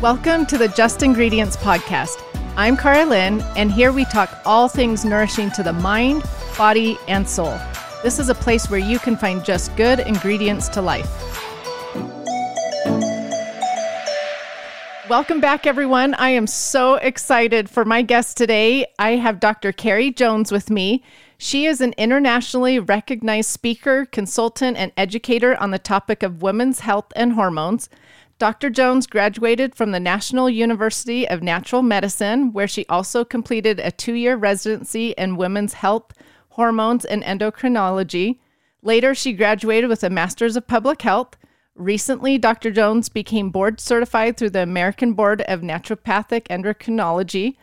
Welcome to the Just Ingredients Podcast. I'm Karalynne, and here we talk all things nourishing to the mind, body, and soul. This is a place where you can find just good ingredients to life. Welcome back, everyone. I am so excited for my guest today. I have Dr. Carrie Jones with me. She is an internationally recognized speaker, consultant, and educator on the topic of women's health and hormones. Dr. Jones graduated from the National University of Natural Medicine, where she also completed a two year residency in women's health, hormones, and endocrinology. Later, she graduated with a Master's of Public Health. Recently, Dr. Jones became board certified through the American Board of Naturopathic Endocrinology.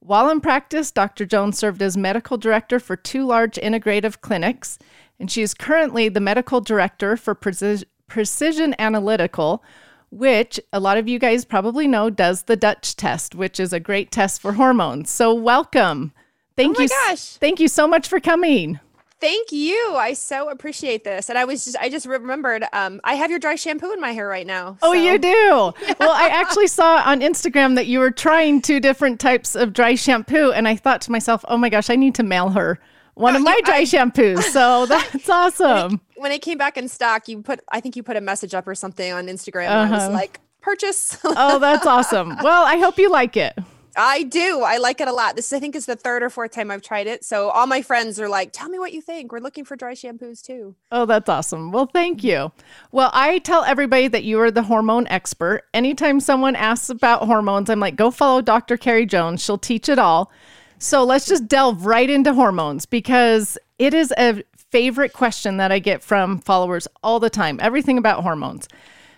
While in practice, Dr. Jones served as medical director for two large integrative clinics, and she is currently the medical director for Precision Analytical, which a lot of you guys probably know does the Dutch test, which is a great test for hormones. So welcome. Thank oh you. Gosh. Thank you so much for coming. Thank you. I so appreciate this. And I was just I just remembered um I have your dry shampoo in my hair right now. Oh, you do. well, I actually saw on Instagram that you were trying two different types of dry shampoo and I thought to myself, "Oh my gosh, I need to mail her one of my dry I, shampoos. So that's awesome. When it, when it, came back in stock, you put I think you put a message up or something on Instagram. Uh-huh. I was uh-huh. like, purchase. oh, that's awesome. Well, I hope you like it. I do. I like it a lot. This I think is the third or fourth time I've tried it. So all my friends are like, "Tell me what you think. We're looking for dry shampoos too." Oh, that's awesome. Well, thank you. Well, I tell everybody that you are the hormone expert. Anytime someone asks about hormones, I'm like, "Go follow Dr. Carrie Jones. She'll teach it all." So let's just delve right into hormones because it is a favorite question that I get from followers all the time everything about hormones.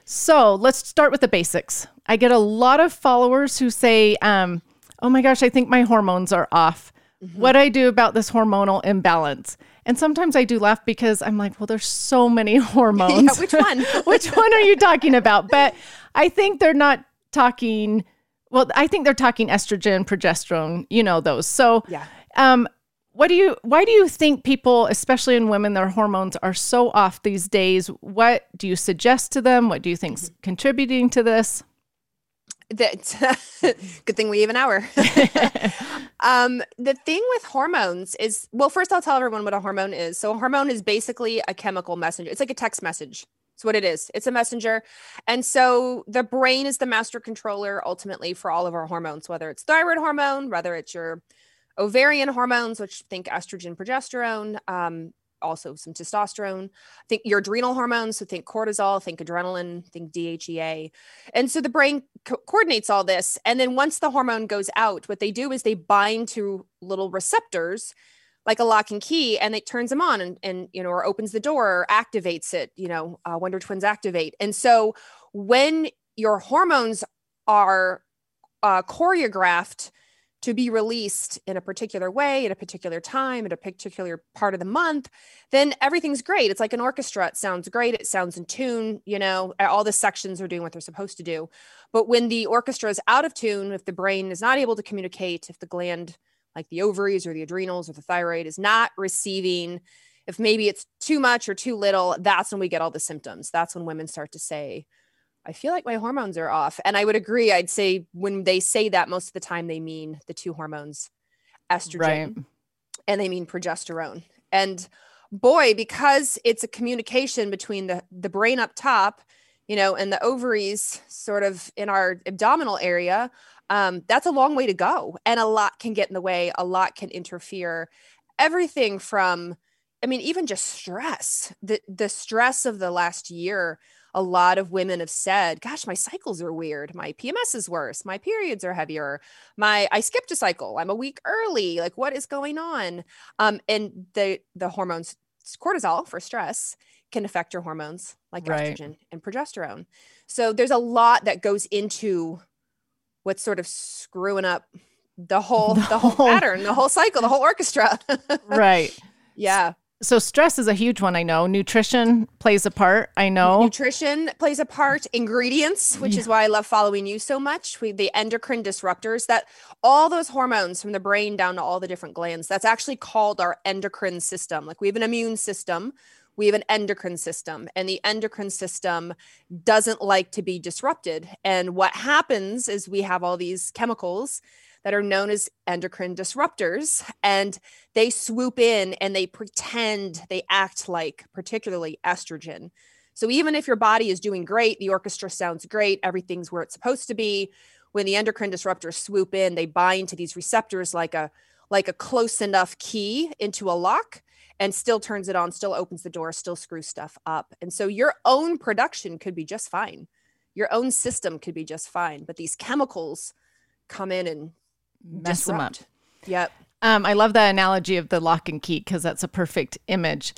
So let's start with the basics. I get a lot of followers who say, um, Oh my gosh, I think my hormones are off. Mm-hmm. What do I do about this hormonal imbalance? And sometimes I do laugh because I'm like, well, there's so many hormones. yeah, which one? which one are you talking about? But I think they're not talking well, I think they're talking estrogen, progesterone, you know those. So, yeah. Um, what do you? Why do you think people, especially in women, their hormones are so off these days? What do you suggest to them? What do you think's mm-hmm. contributing to this? That good thing we have an hour. um, the thing with hormones is, well, first I'll tell everyone what a hormone is. So, a hormone is basically a chemical messenger. It's like a text message. It's what it is. It's a messenger. And so the brain is the master controller ultimately for all of our hormones, whether it's thyroid hormone, whether it's your ovarian hormones, which think estrogen, progesterone, um, also some testosterone. Think your adrenal hormones, so think cortisol, think adrenaline, think DHEA. And so the brain co- coordinates all this. And then once the hormone goes out, what they do is they bind to little receptors like a lock and key and it turns them on and, and you know or opens the door or activates it you know uh, wonder twins activate. And so when your hormones are uh, choreographed to be released in a particular way at a particular time at a particular part of the month then everything's great. It's like an orchestra. It sounds great. It sounds in tune you know all the sections are doing what they're supposed to do. But when the orchestra is out of tune if the brain is not able to communicate if the gland like the ovaries or the adrenals or the thyroid is not receiving if maybe it's too much or too little that's when we get all the symptoms. That's when women start to say i feel like my hormones are off. And i would agree i'd say when they say that most of the time they mean the two hormones estrogen right. and they mean progesterone. And boy because it's a communication between the the brain up top you know and the ovaries sort of in our abdominal area um, that's a long way to go and a lot can get in the way a lot can interfere. Everything from i mean even just stress the the stress of the last year a lot of women have said gosh my cycles are weird. My pms is worse. My periods are heavier. My i skipped a cycle. I'm a week early. Like what is going on? Um, and the the hormones cortisol for stress can affect your hormones like right. estrogen and progesterone. So there's a lot that goes into what's sort of screwing up the whole the, the whole, whole pattern, the whole cycle, the whole orchestra. right. Yeah. So stress is a huge one. I know nutrition plays a part. I know nutrition plays a part. Ingredients, which yeah. is why I love following you so much. We the endocrine disruptors that all those hormones from the brain down to all the different glands. That's actually called our endocrine system. Like we have an immune system, we have an endocrine system, and the endocrine system doesn't like to be disrupted. And what happens is we have all these chemicals that are known as endocrine disruptors, and they swoop in and they pretend they act like, particularly estrogen. So even if your body is doing great, the orchestra sounds great, everything's where it's supposed to be. When the endocrine disruptors swoop in, they bind to these receptors like a like a close enough key into a lock and still turns it on, still opens the door, still screws stuff up. And so your own production could be just fine. Your own system could be just fine, but these chemicals come in and mess disrupt. them up. Yep. Um, I love that analogy of the lock and key because that's a perfect image.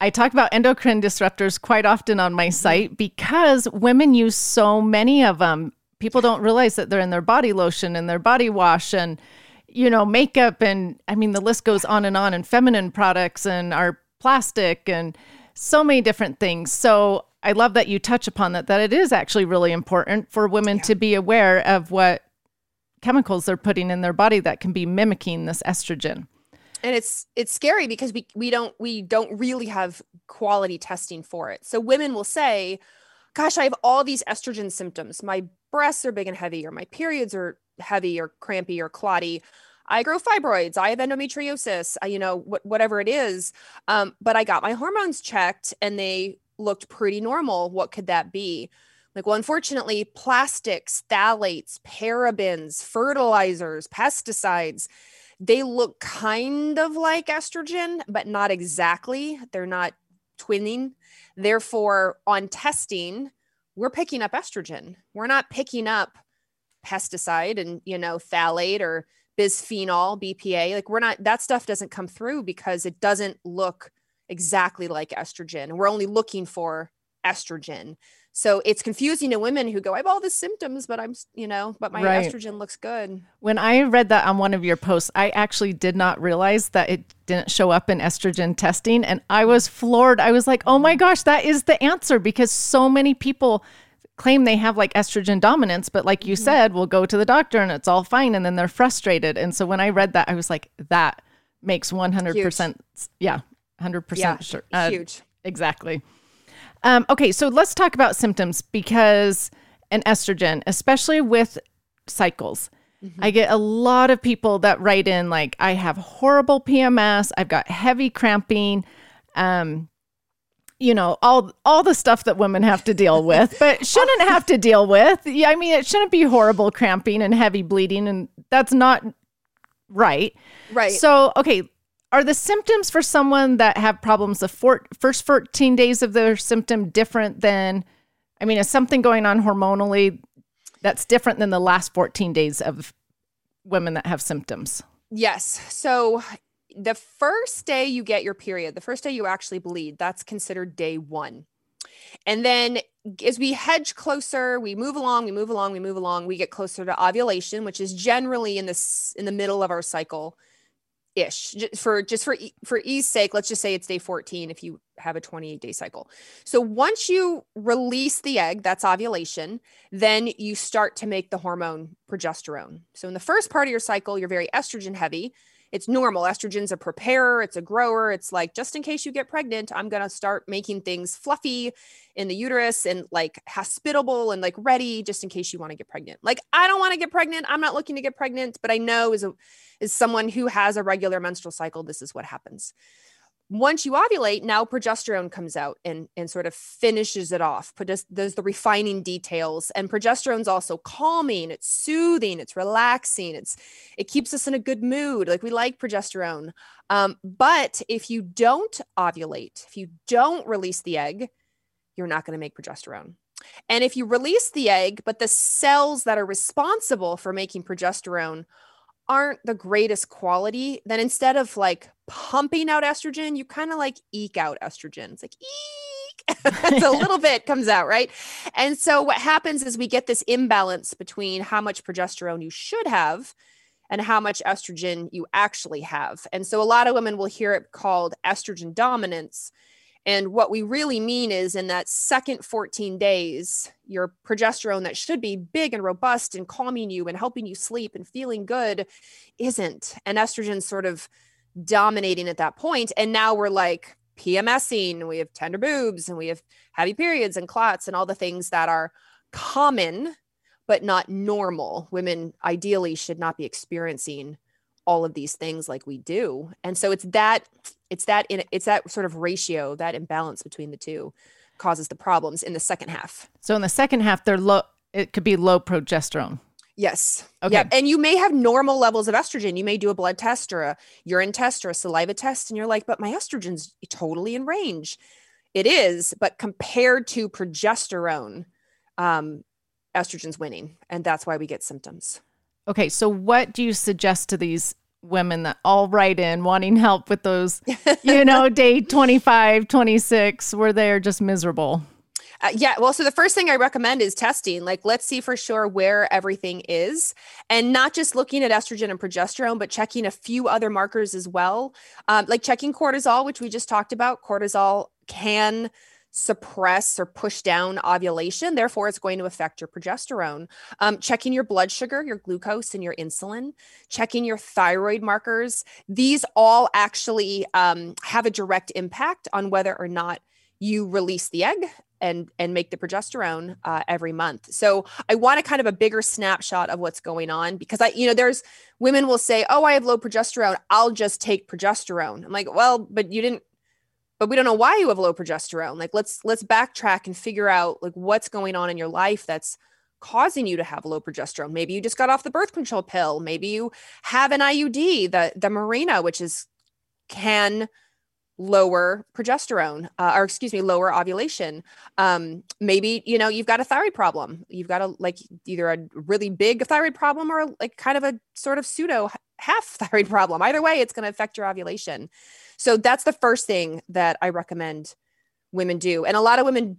I talk about endocrine disruptors quite often on my mm-hmm. site because women use so many of them. People don't realize that they're in their body lotion and their body wash and you know, makeup and I mean, the list goes on and on, and feminine products and our plastic and so many different things. So I love that you touch upon that, that it is actually really important for women yeah. to be aware of what chemicals they're putting in their body that can be mimicking this estrogen. And it's it's scary because we we don't we don't really have quality testing for it. So women will say, gosh, I have all these estrogen symptoms. My breasts are big and heavy, or my periods are heavy or crampy or clotty. I grow fibroids. I have endometriosis. You know, wh- whatever it is. Um, but I got my hormones checked and they looked pretty normal. What could that be? Like, well, unfortunately, plastics, phthalates, parabens, fertilizers, pesticides, they look kind of like estrogen, but not exactly. They're not twinning. Therefore, on testing, we're picking up estrogen. We're not picking up pesticide and you know phthalate or bisphenol bpa like we're not that stuff doesn't come through because it doesn't look exactly like estrogen. We're only looking for estrogen. So it's confusing to women who go i have all the symptoms but i'm you know but my right. estrogen looks good. When i read that on one of your posts i actually did not realize that it didn't show up in estrogen testing and i was floored. I was like oh my gosh that is the answer because so many people claim they have like estrogen dominance, but like you mm-hmm. said, will go to the doctor and it's all fine. And then they're frustrated. And so when I read that, I was like, that makes 100%. Huge. Yeah. 100% yeah, sure. Uh, huge. Exactly. Um, okay. So let's talk about symptoms because an estrogen, especially with cycles. Mm-hmm. I get a lot of people that write in like, I have horrible PMS. I've got heavy cramping. Um, you know all all the stuff that women have to deal with but shouldn't have to deal with. Yeah i mean it shouldn't be horrible cramping and heavy bleeding and that's not right. Right. So okay are the symptoms for someone that have problems the four, first 14 days of their symptom different than i mean is something going on hormonally that's different than the last 14 days of women that have symptoms? Yes. So the first day you get your period, the first day you actually bleed, that's considered day one. And then as we hedge closer, we move along, we move along, we move along, we get closer to ovulation, which is generally in this in the middle of our cycle ish. For just for for ease sake let's just say it's day 14 if you have a 28 day cycle. So once you release the egg that's ovulation then you start to make the hormone progesterone. So in the first part of your cycle you're very estrogen heavy it's normal. Estrogen's a preparer, it's a grower. It's like, just in case you get pregnant, I'm going to start making things fluffy in the uterus and like hospitable and like ready just in case you want to get pregnant. Like, I don't want to get pregnant. I'm not looking to get pregnant, but I know as a, as someone who has a regular menstrual cycle, this is what happens once you ovulate, now progesterone comes out and, and sort of finishes it off, does, the refining details. And progesterone's also calming, it's soothing, it's relaxing, it's it keeps us in a good mood. Like we like progesterone. Um, but if you don't ovulate, if you don't release the egg, you're not going to make progesterone. And if you release the egg, but the cells that are responsible for making progesterone aren't the greatest quality, then instead of like pumping out estrogen, you kind of like eke out estrogen. It's like eek. a little bit comes out, right? And so what happens is we get this imbalance between how much progesterone you should have and how much estrogen you actually have. And so a lot of women will hear it called estrogen dominance and what we really mean is in that second 14 days, your progesterone that should be big and robust and calming you and helping you sleep and feeling good isn't. And estrogen sort of dominating at that point. And now we're like PMSing, we have tender boobs, and we have heavy periods and clots and all the things that are common but not normal. Women ideally should not be experiencing all of these things like we do. And so it's that it's that it's that sort of ratio, that imbalance between the two causes the problems in the second half. So in the second half they're low it could be low progesterone. Yes. Okay. Yeah. And you may have normal levels of estrogen. You may do a blood test or a urine test or a saliva test, and you're like, but my estrogen's totally in range. It is, but compared to progesterone, um, estrogen's winning. And that's why we get symptoms. Okay. So, what do you suggest to these women that all write in wanting help with those, you know, day 25, 26, where they're just miserable? Uh, yeah. Well, so the first thing I recommend is testing. Like, let's see for sure where everything is, and not just looking at estrogen and progesterone, but checking a few other markers as well, um, like checking cortisol, which we just talked about. Cortisol can suppress or push down ovulation. Therefore, it's going to affect your progesterone. Um, checking your blood sugar, your glucose, and your insulin, checking your thyroid markers. These all actually um, have a direct impact on whether or not you release the egg and and make the progesterone uh, every month. So I want a kind of a bigger snapshot of what's going on because I, you know, there's women will say, "Oh, I have low progesterone. I'll just take progesterone." I'm like, "Well, but you didn't." But we don't know why you have low progesterone. Like, let's let's backtrack and figure out like what's going on in your life that's causing you to have low progesterone. Maybe you just got off the birth control pill. Maybe you have an IUD, the the Mirena, which is can lower progesterone uh, or excuse me lower ovulation um, maybe you know you've got a thyroid problem you've got a like either a really big thyroid problem or like kind of a sort of pseudo half thyroid problem either way it's going to affect your ovulation so that's the first thing that i recommend women do and a lot of women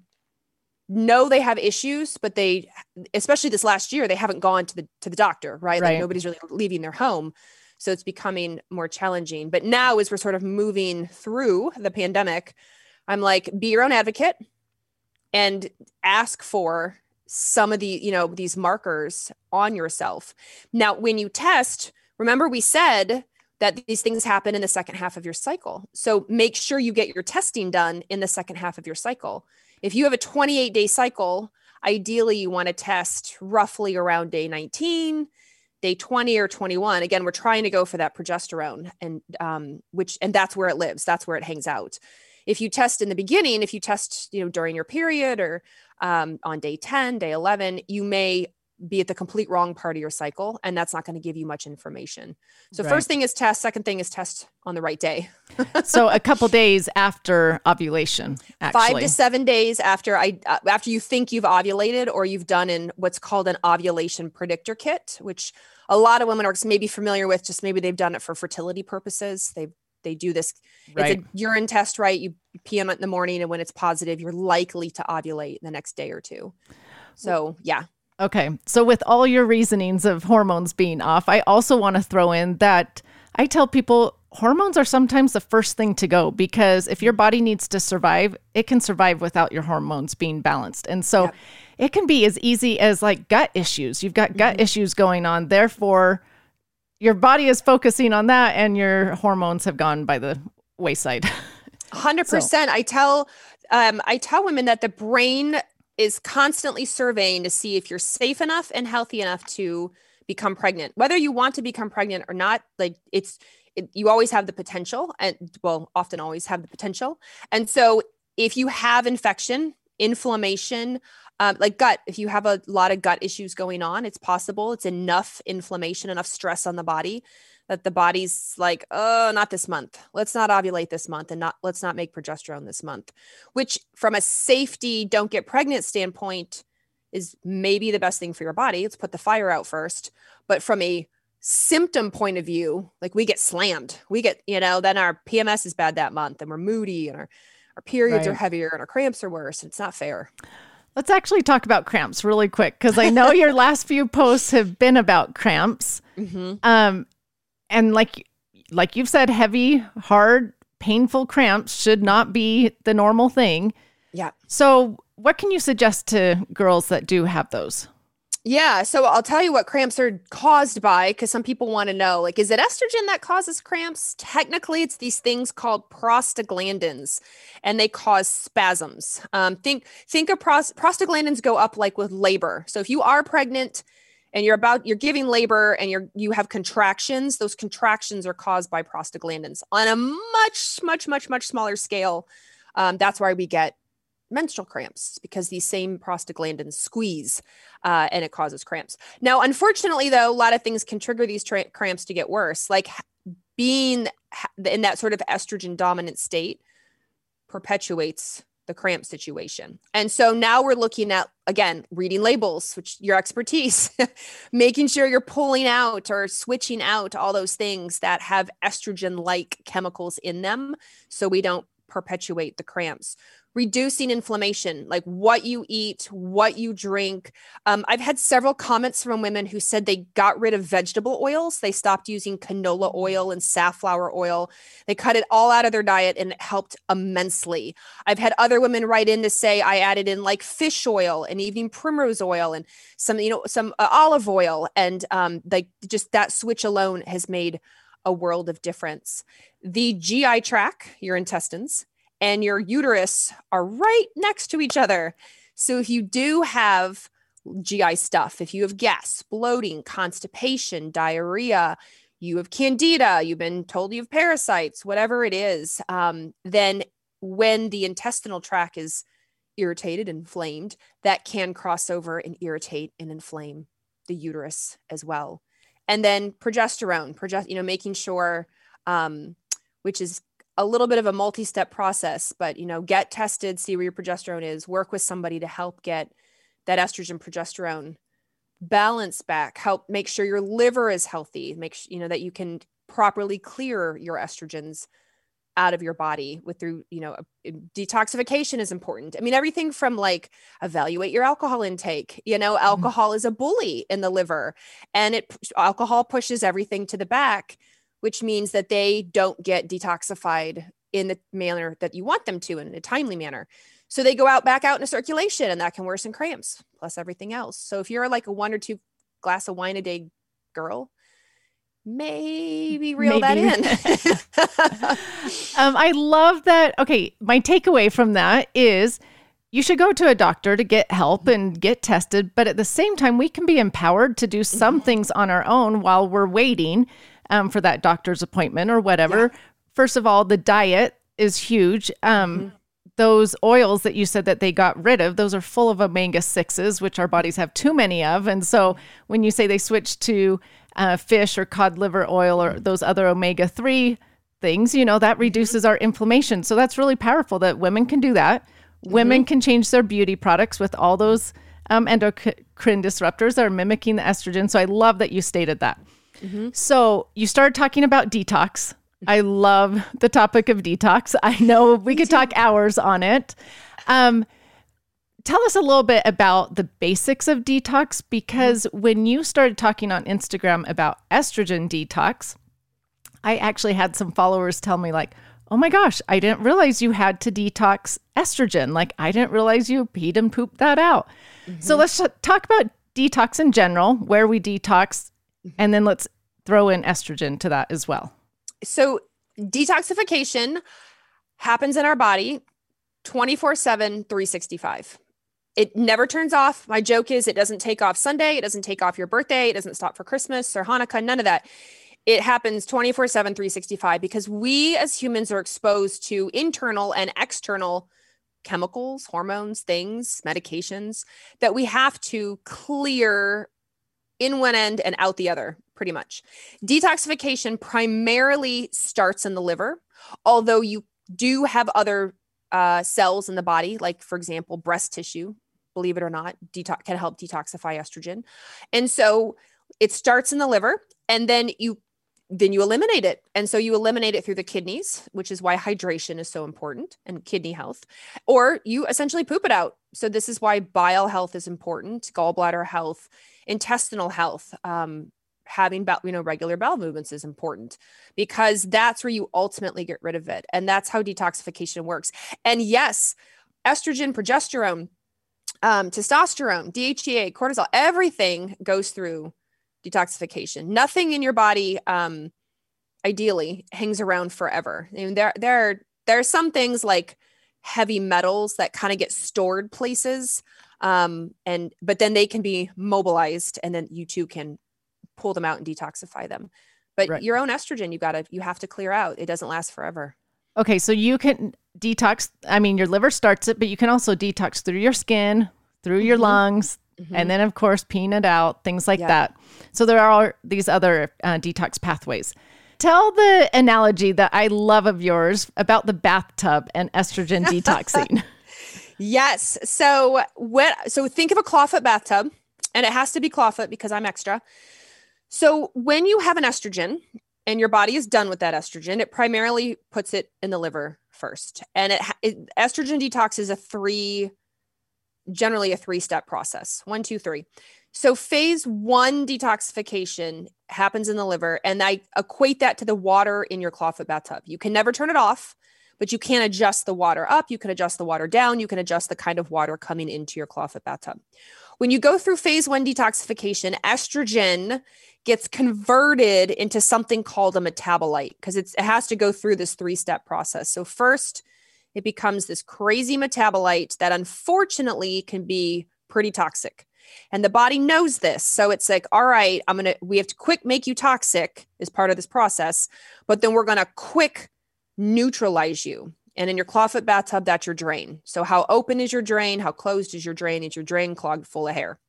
know they have issues but they especially this last year they haven't gone to the to the doctor right, right. like nobody's really leaving their home so it's becoming more challenging. But now, as we're sort of moving through the pandemic, I'm like, be your own advocate and ask for some of the, you know, these markers on yourself. Now, when you test, remember we said that these things happen in the second half of your cycle. So make sure you get your testing done in the second half of your cycle. If you have a 28 day cycle, ideally you want to test roughly around day 19 day 20 or 21 again we're trying to go for that progesterone and um, which and that's where it lives that's where it hangs out if you test in the beginning if you test you know during your period or um, on day 10 day 11 you may be at the complete wrong part of your cycle and that's not going to give you much information so right. first thing is test second thing is test on the right day so a couple days after ovulation actually. five to seven days after i uh, after you think you've ovulated or you've done in what's called an ovulation predictor kit which a lot of women are maybe familiar with just maybe they've done it for fertility purposes they they do this right. it's a urine test right you pee on it in the morning and when it's positive you're likely to ovulate the next day or two so yeah okay so with all your reasonings of hormones being off i also want to throw in that i tell people hormones are sometimes the first thing to go because if your body needs to survive it can survive without your hormones being balanced and so yep it can be as easy as like gut issues. You've got gut mm-hmm. issues going on. Therefore, your body is focusing on that and your hormones have gone by the wayside. 100%. So. I tell um, I tell women that the brain is constantly surveying to see if you're safe enough and healthy enough to become pregnant. Whether you want to become pregnant or not, like it's it, you always have the potential and well, often always have the potential. And so if you have infection, inflammation, um, like gut, if you have a lot of gut issues going on, it's possible it's enough inflammation, enough stress on the body that the body's like, oh, not this month. Let's not ovulate this month and not let's not make progesterone this month, which from a safety, don't get pregnant standpoint is maybe the best thing for your body. Let's put the fire out first. But from a symptom point of view, like we get slammed. We get, you know, then our PMS is bad that month and we're moody and our, our periods right. are heavier and our cramps are worse. It's not fair. Let's actually talk about cramps really quick because I know your last few posts have been about cramps. Mm-hmm. Um, and like like you've said, heavy, hard, painful cramps should not be the normal thing. Yeah. So, what can you suggest to girls that do have those? Yeah. So I'll tell you what cramps are caused by because some people want to know like, is it estrogen that causes cramps? Technically, it's these things called prostaglandins and they cause spasms. Um, think, think of prost- prostaglandins go up like with labor. So if you are pregnant, and you're about you're giving labor and you're you have contractions those contractions are caused by prostaglandins on a much much much much smaller scale um, that's why we get menstrual cramps because these same prostaglandins squeeze uh, and it causes cramps. Now, unfortunately, though, a lot of things can trigger these tra- cramps to get worse, like being in that sort of estrogen dominant state perpetuates the cramp situation. And so now we're looking at, again, reading labels, which your expertise, making sure you're pulling out or switching out all those things that have estrogen like chemicals in them so we don't perpetuate the cramps reducing inflammation, like what you eat, what you drink. Um, I've had several comments from women who said they got rid of vegetable oils. They stopped using canola mm-hmm. oil and safflower oil. They cut it all out of their diet and it helped immensely. I've had other women write in to say I added in like fish oil and evening primrose oil and some, you know, some uh, olive oil. And um, like just that switch alone has made a world of difference. The GI tract, your intestines, and your uterus are right next to each other. So if you do have GI stuff, if you have gas, bloating, constipation, diarrhea, you have candida, you've been told you have parasites, whatever it is, um, then when the intestinal tract is irritated, inflamed, that can cross over and irritate and inflame the uterus as well. And then progesterone, progest- you know, making sure, um, which is a little bit of a multi-step process but you know get tested see where your progesterone is work with somebody to help get that estrogen progesterone balance back help make sure your liver is healthy make sure you know that you can properly clear your estrogens out of your body with through you know detoxification is important i mean everything from like evaluate your alcohol intake you know mm-hmm. alcohol mm-hmm. is a bully in the liver and it alcohol pushes everything to the back which means that they don't get detoxified in the manner that you want them to in a timely manner. So they go out back out into circulation and that can worsen cramps plus everything else. So if you're like a one or two glass of wine a day girl, maybe reel maybe. that in. um, I love that. Okay, my takeaway from that is you should go to a doctor to get help and get tested, but at the same time, we can be empowered to do some mm-hmm. things on our own while we're waiting um, for that doctor's appointment or whatever. Yeah. First of all, the diet is huge. Um, mm-hmm. Those oils that you said that they got rid of, those are full of omega 6s, which our bodies have too many of. And so when you say they switched to uh, fish or cod liver oil or those other omega 3 things, you know, that mm-hmm. reduces our inflammation. So that's really powerful that women can do that. Mm-hmm. Women can change their beauty products with all those um, endocrine disruptors that are mimicking the estrogen. So I love that you stated that. Mm-hmm. So you started talking about detox. I love the topic of detox. I know we could talk hours on it. Um, tell us a little bit about the basics of detox because mm-hmm. when you started talking on Instagram about estrogen detox, I actually had some followers tell me, like, oh my gosh, I didn't realize you had to detox estrogen. Like, I didn't realize you peed and pooped that out. Mm-hmm. So let's talk about detox in general, where we detox, Mm-hmm. and then let's throw in estrogen to that as well. So, detoxification happens in our body 24 7, 365. It never turns off. My joke is it doesn't take off Sunday, it doesn't take off your birthday, it doesn't stop for Christmas or Hanukkah, none of that. It happens 24 7, 365 because we as humans are exposed to internal and external chemicals, hormones, things, medications that we have to clear in one end and out the other, pretty much. Detoxification primarily starts in the liver, although you do have other uh, cells in the body, like, for example, breast tissue, believe it or not, detox can help detoxify estrogen. And so it starts in the liver, and then you then you eliminate it. And so you eliminate it through the kidneys, which is why hydration is so important and kidney health, or you essentially poop it out. So this is why bile health is important, gallbladder health, intestinal health, um, having you know regular bowel movements is important because that's where you ultimately get rid of it and that's how detoxification works and yes estrogen progesterone um, testosterone, DHEA, cortisol, everything goes through detoxification. Nothing in your body, um, ideally, hangs around forever. I mean, there, there, there are some things like heavy metals that kind of get stored places, um, and but then they can be mobilized, and then you too can pull them out and detoxify them. But right. your own estrogen, you gotta, you have to clear out. It doesn't last forever. Okay, so you can detox. I mean, your liver starts it, but you can also detox through your skin, through mm-hmm. your lungs, mm-hmm. and then, of course, peeing it out, things like yeah. that. So there are these other uh, detox pathways. Tell the analogy that I love of yours about the bathtub and estrogen detoxing. yes. So what? So think of a clawfoot bathtub, and it has to be clawfoot because I'm extra. So when you have an estrogen, and your body is done with that estrogen, it primarily puts it in the liver first. And it, it estrogen detox is a three, generally a three step process one, two, three. So phase one detoxification happens in the liver, and I equate that to the water in your clawfoot bathtub. You can never turn it off, but you can adjust the water up. You can adjust the water down. You can adjust the kind of water coming into your clawfoot bathtub. When you go through phase one detoxification, estrogen gets converted into something called a metabolite because it has to go through this three step process. So, first, it becomes this crazy metabolite that unfortunately can be pretty toxic. And the body knows this. So it's like, all right, I'm going to, we have to quick make you toxic as part of this process, but then we're going to quick neutralize you. And in your clawfoot bathtub, that's your drain. So, how open is your drain? How closed is your drain? Is your drain clogged full of hair?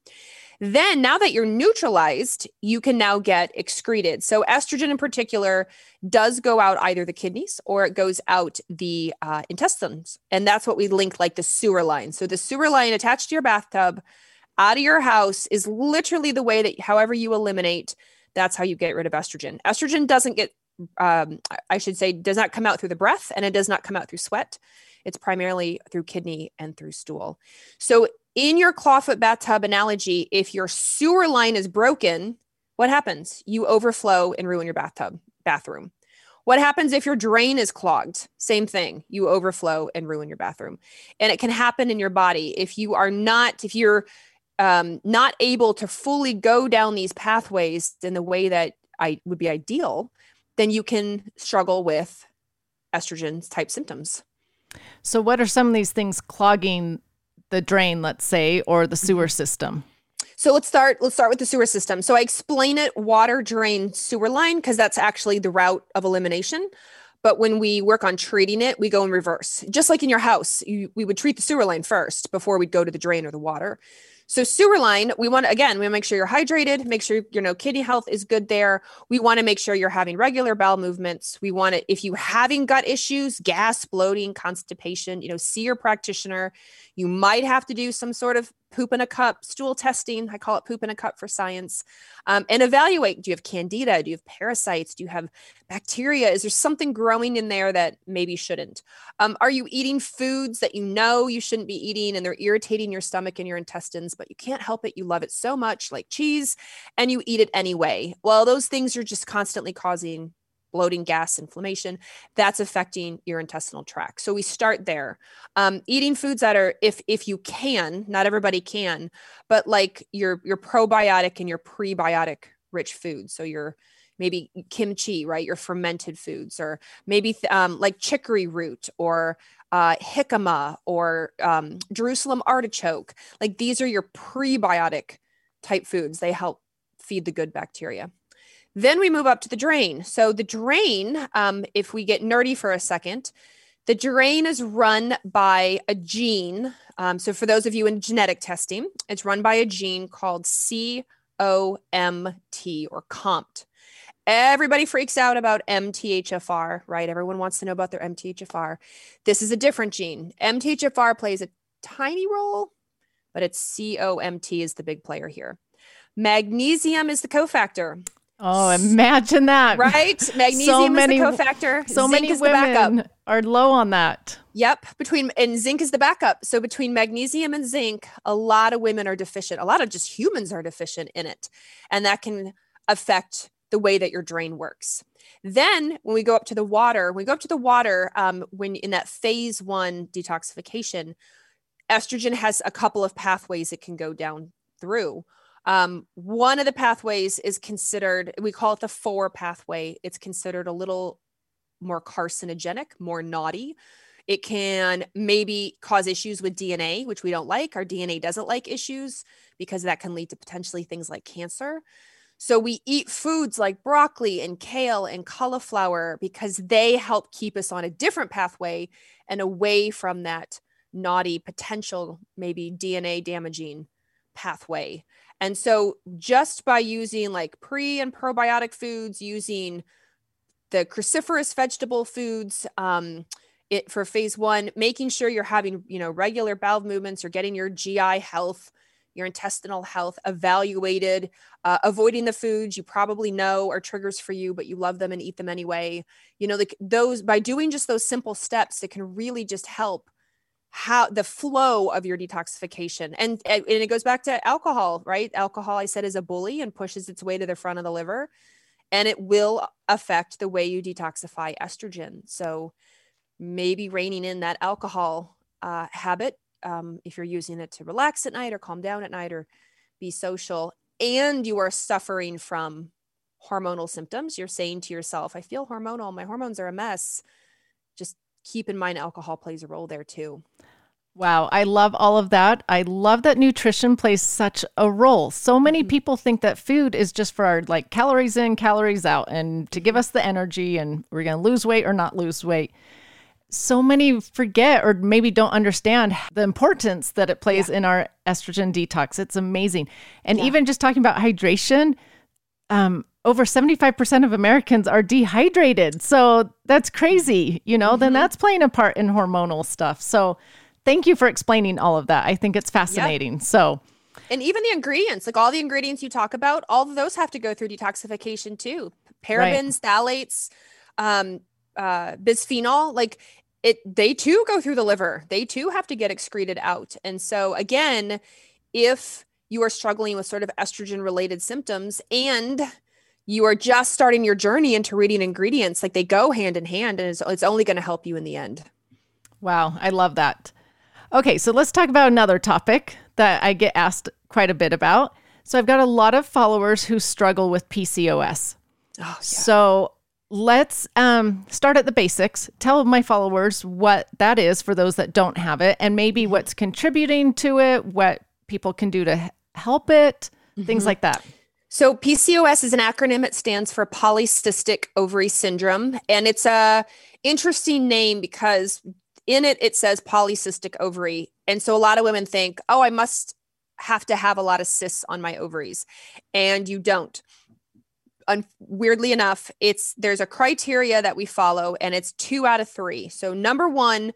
Then, now that you're neutralized, you can now get excreted. So, estrogen in particular does go out either the kidneys or it goes out the uh, intestines. And that's what we link like the sewer line. So, the sewer line attached to your bathtub out of your house is literally the way that, however, you eliminate, that's how you get rid of estrogen. Estrogen doesn't get, um, I should say, does not come out through the breath and it does not come out through sweat. It's primarily through kidney and through stool. So, in your clawfoot bathtub analogy, if your sewer line is broken, what happens? You overflow and ruin your bathtub, bathroom. What happens if your drain is clogged? Same thing. You overflow and ruin your bathroom. And it can happen in your body if you are not, if you're um, not able to fully go down these pathways in the way that I would be ideal, then you can struggle with estrogen type symptoms. So, what are some of these things clogging the drain, let's say, or the sewer mm-hmm. system? So let's start let's start with the sewer system. So I explain it water drain sewer line because that's actually the route of elimination. But when we work on treating it, we go in reverse. Just like in your house, you, we would treat the sewer line first before we'd go to the drain or the water. So sewer line, we want to again, we want to make sure you're hydrated, make sure you know kidney health is good there. We want to make sure you're having regular bowel movements. We want to, if you having gut issues, gas, bloating, constipation, you know, see your practitioner. You might have to do some sort of poop in a cup, stool testing. I call it poop in a cup for science. Um, and evaluate do you have candida? Do you have parasites? Do you have bacteria? Is there something growing in there that maybe shouldn't? Um, are you eating foods that you know you shouldn't be eating and they're irritating your stomach and your intestines, but you can't help it? You love it so much, like cheese, and you eat it anyway. Well, those things are just constantly causing bloating, gas, inflammation, that's affecting your intestinal tract. So we start there. Um, eating foods that are, if if you can, not everybody can, but like your your probiotic and your prebiotic rich foods. So your maybe kimchi, right? Your fermented foods, or maybe um, like chicory root or uh, jicama or um, Jerusalem artichoke. Like these are your prebiotic type foods. They help feed the good bacteria. Then we move up to the drain. So the drain, um, if we get nerdy for a second, the drain is run by a gene. Um, so for those of you in genetic testing, it's run by a gene called COMT or COMT. Everybody freaks out about MTHFR, right? Everyone wants to know about their MTHFR. This is a different gene. MTHFR plays a tiny role, but it's COMT is the big player here. Magnesium is the cofactor. Oh, imagine that. Right? Magnesium so many, is the cofactor. So zinc many is women the are low on that. Yep. Between and zinc is the backup. So between magnesium and zinc, a lot of women are deficient. A lot of just humans are deficient in it. And that can affect the way that your drain works. Then when we go up to the water, we go up to the water um, when in that phase one detoxification, estrogen has a couple of pathways it can go down through. Um, one of the pathways is considered, we call it the four pathway. It's considered a little more carcinogenic, more naughty. It can maybe cause issues with DNA, which we don't like. Our DNA doesn't like issues because that can lead to potentially things like cancer. So we eat foods like broccoli and kale and cauliflower because they help keep us on a different pathway and away from that naughty potential, maybe DNA damaging pathway. And so just by using like pre and probiotic foods, using the cruciferous vegetable foods, um, it for phase one, making sure you're having, you know, regular bowel movements, you're getting your GI health, your intestinal health evaluated, uh, avoiding the foods you probably know are triggers for you, but you love them and eat them anyway. You know, the, those by doing just those simple steps, it can really just help how the flow of your detoxification. And and it goes back to alcohol right? Alcohol i said is a bully and pushes its way to the front of the liver and it will affect the way you detoxify estrogen. So maybe reining in that alcohol uh, habit um, if you're using it to relax at night or calm down at night or be social and you are suffering from hormonal symptoms you're saying to yourself i feel hormonal. My hormones are a mess. Just keep in mind alcohol plays a role there too. Wow, I love all of that. I love that nutrition plays such a role. So many mm-hmm. people think that food is just for our like calories in, calories out, and to give us the energy, and we're going to lose weight or not lose weight. So many forget or maybe don't understand the importance that it plays yeah. in our estrogen detox. It's amazing. And yeah. even just talking about hydration, um, over 75% of Americans are dehydrated. So that's crazy, you know, mm-hmm. then that's playing a part in hormonal stuff. So thank you for explaining all of that. I think it's fascinating. Yep. So, and even the ingredients, like all the ingredients you talk about, all of those have to go through detoxification too. Parabens, right. phthalates, um, uh, bisphenol, like it, they too go through the liver. They too have to get excreted out. And so, again, if you are struggling with sort of estrogen related symptoms and you are just starting your journey into reading ingredients like they go hand in hand and it's, it's only going to help you in the end wow i love that okay so let's talk about another topic that i get asked quite a bit about so i've got a lot of followers who struggle with pcos oh, yeah. so let's um, start at the basics tell my followers what that is for those that don't have it and maybe mm-hmm. what's contributing to it what people can do to help it mm-hmm. things like that so PCOS is an acronym. It stands for polycystic ovary syndrome, and it's a interesting name because in it it says polycystic ovary, and so a lot of women think, "Oh, I must have to have a lot of cysts on my ovaries," and you don't. Un- weirdly enough, it's there's a criteria that we follow, and it's two out of three. So number one,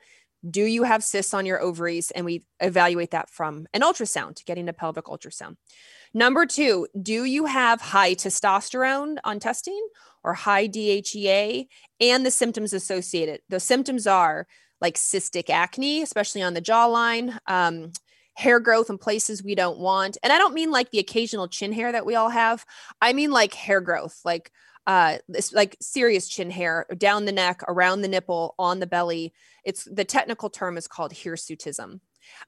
do you have cysts on your ovaries? And we evaluate that from an ultrasound, getting a pelvic ultrasound. Number two, do you have high testosterone on testing or high DHEA and the symptoms associated? The symptoms are like cystic acne, especially on the jawline, um, hair growth in places we don't want. And I don't mean like the occasional chin hair that we all have. I mean like hair growth, like uh, like serious chin hair down the neck, around the nipple, on the belly. It's the technical term is called hirsutism.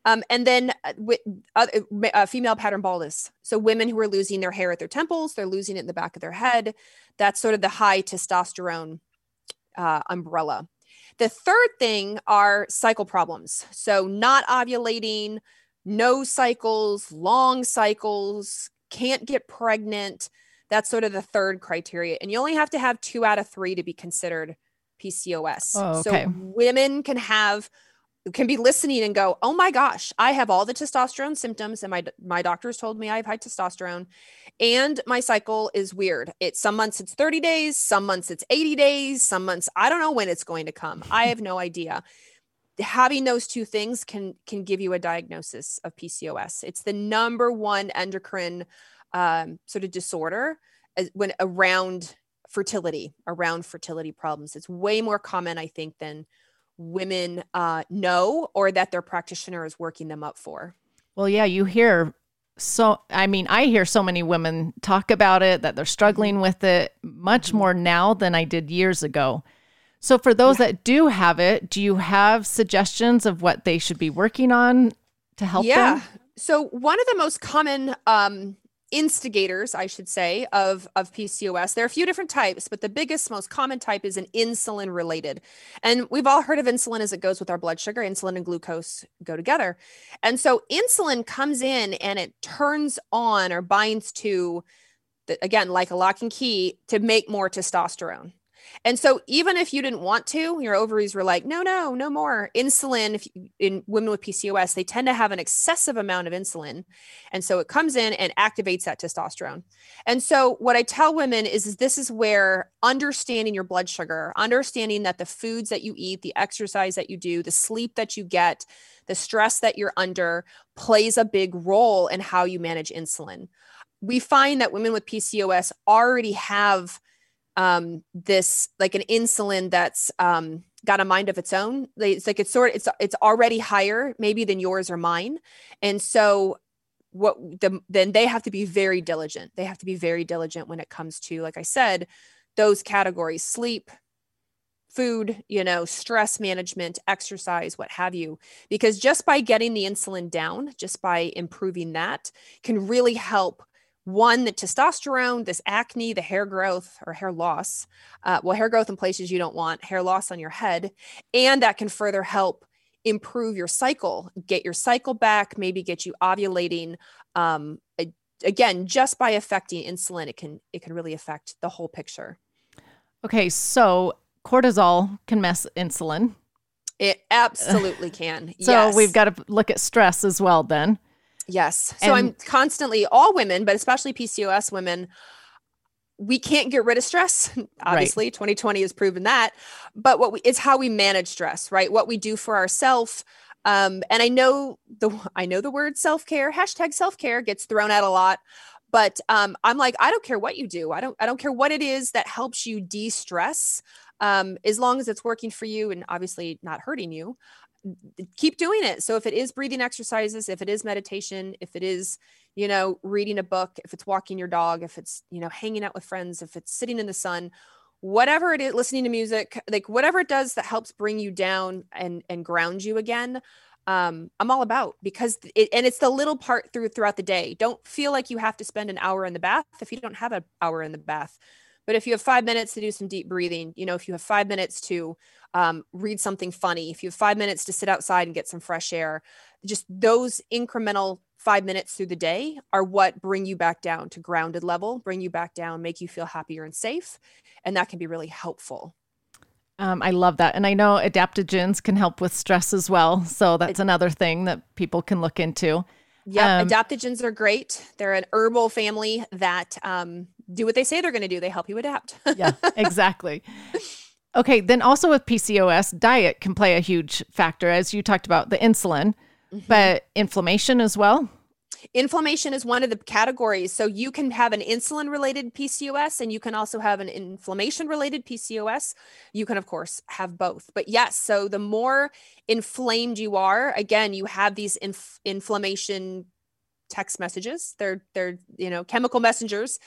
Um, and then uh, with uh, uh, female pattern baldness. So women who are losing their hair at their temples, they're losing it in the back of their head. That's sort of the high testosterone uh, umbrella. The third thing are cycle problems. So not ovulating, no cycles, long cycles, can't get pregnant. That's sort of the third criteria. And you only have to have two out of three to be considered PCOS. Oh, okay. So women can have can be listening and go, "Oh my gosh, I have all the testosterone symptoms and my my doctors told me I have high testosterone and my cycle is weird. It's some months it's 30 days, some months it's 80 days, some months I don't know when it's going to come. I have no idea." Having those two things can can give you a diagnosis of PCOS. It's the number one endocrine um, sort of disorder as, when around fertility, around fertility problems. It's way more common, I think, than women uh, know or that their practitioner is working them up for. Well, yeah, you hear so, I mean, I hear so many women talk about it that they're struggling mm-hmm. with it much mm-hmm. more now than I did years ago. So, for those yeah. that do have it, do you have suggestions of what they should be working on to help them? yeah. them? So one of the most common um, instigators, I should say, of, of PCOS. There are a few different types, but the biggest, most common type is an insulin related. And we've all heard of insulin as it goes with our blood sugar. Insulin and glucose go together. And so insulin comes in and it turns on or binds to, the, again, like a lock and key to make more testosterone. And so even if you didn't want to, your ovaries were like, no, no, no more insulin. If you, in women with PCOS, they tend to have an excessive amount of insulin. And so it comes in and activates that testosterone. And so what I tell women is, is this is where understanding your blood sugar, understanding that the foods that you eat, the exercise that you do, the sleep that you get, the stress that you're under plays a big role in how you manage insulin. We find that women with PCOS already have um, this like an insulin that's um, got a mind of its own. It's like it's sort of, it's it's already higher maybe than yours or mine, and so what the then they have to be very diligent. They have to be very diligent when it comes to like I said, those categories: sleep, food, you know, stress management, exercise, what have you. Because just by getting the insulin down, just by improving that, can really help one the testosterone this acne the hair growth or hair loss uh, well hair growth in places you don't want hair loss on your head and that can further help improve your cycle get your cycle back maybe get you ovulating um, again just by affecting insulin it can it can really affect the whole picture. Okay so cortisol can mess insulin. It absolutely can so yes. we've got to look at stress as well then Yes. So I'm constantly all women, but especially PCOS women, we can't get rid of stress. Obviously, right. 2020 has proven that. But what we it's how we manage stress, right? What we do for ourselves. Um, and I know the I know the word self-care, hashtag self-care gets thrown out a lot. But um, I'm like, I don't care what you do. I don't I don't care what it is that helps you de-stress. Um, as long as it's working for you and obviously not hurting you keep doing it. So if it is breathing exercises, if it is meditation, if it is, you know, reading a book, if it's walking your dog, if it's, you know, hanging out with friends, if it's sitting in the sun, whatever it is, listening to music, like whatever it does that helps bring you down and and ground you again, um, I'm all about because it and it's the little part through throughout the day. Don't feel like you have to spend an hour in the bath if you don't have an hour in the bath. But if you have five minutes to do some deep breathing, you know, if you have five minutes to um, read something funny, if you have five minutes to sit outside and get some fresh air, just those incremental five minutes through the day are what bring you back down to grounded level, bring you back down, make you feel happier and safe. And that can be really helpful. Um, I love that. And I know adaptogens can help with stress as well. So that's another thing that people can look into. Yeah, um, adaptogens are great. They're an herbal family that um, do what they say they're going to do. They help you adapt. yeah, exactly. Okay, then also with PCOS, diet can play a huge factor, as you talked about the insulin, mm-hmm. but inflammation as well. Inflammation is one of the categories. So you can have an insulin related PCOS and you can also have an inflammation related PCOS. You can, of course, have both. But yes, so the more inflamed you are, again, you have these inf- inflammation text messages. They're they're, you know, chemical messengers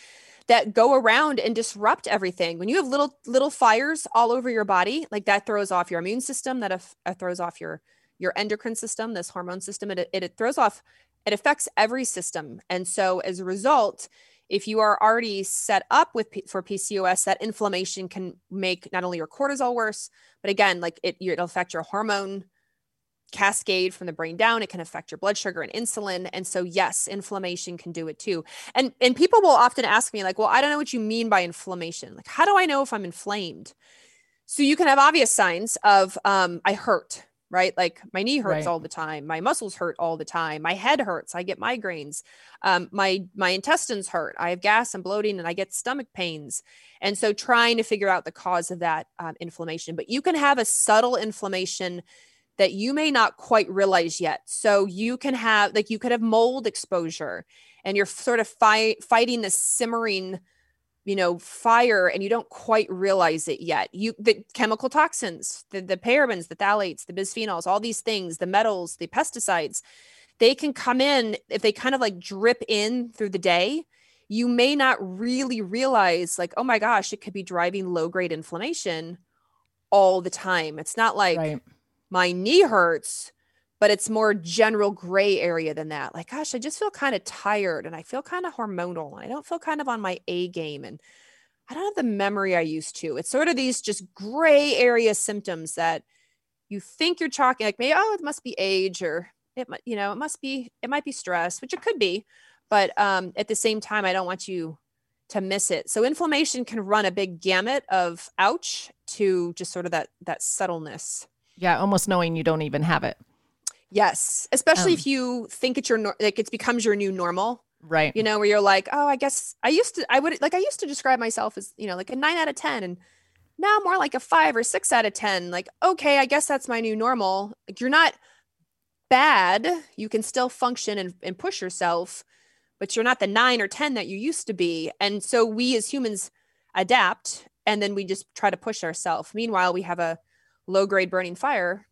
that go around and disrupt everything. When you have little little fires all over your body, like that throws off your immune system, that af- uh, throws off your your endocrine system, this hormone system. It, it, it throws off. It affects every system, and so as a result, if you are already set up with for PCOS, that inflammation can make not only your cortisol worse, but again, like it, it'll affect your hormone cascade from the brain down it can affect your blood sugar and insulin and so yes inflammation can do it too. And and people will often ask me like well i don't know what you mean by inflammation. Like how do i know if i'm inflamed? So you can have obvious signs of um, i hurt right? Like my knee hurts right. all the time my muscles hurt all the time my head hurts i get migraines um, my my intestines hurt i have gas and bloating and i get stomach pains. And so trying to figure out the cause of that um, inflammation. But you can have a subtle inflammation that you may not quite realize yet. So you can have like you could have mold exposure and you're sort of fight, fighting this simmering you know fire and you don't quite realize it yet. You the chemical toxins the, the parabens the phthalates the bisphenols all these things the metals the pesticides they can come in if they kind of like drip in through the day you may not really realize like oh my gosh it could be driving low grade inflammation all the time. It's not like right my knee hurts, but it's more general gray area than that. Like, gosh, I just feel kind of tired and I feel kind of hormonal and I don't feel kind of on my A game and I don't have the memory I used to. It's sort of these just gray area symptoms that you think you're talking like maybe oh it must be age or it might you know it must be it might be stress which it could be but um, at the same time i don't want you to miss it so inflammation can run a big gamut of ouch to just sort of that that subtleness yeah almost knowing you don't even have it yes especially um, if you think it's your like it becomes your new normal right you know where you're like oh i guess i used to i would like i used to describe myself as you know like a nine out of ten and now more like a five or six out of 10. Like, okay, I guess that's my new normal. Like, you're not bad. You can still function and, and push yourself, but you're not the nine or 10 that you used to be. And so we as humans adapt and then we just try to push ourselves. Meanwhile, we have a low grade burning fire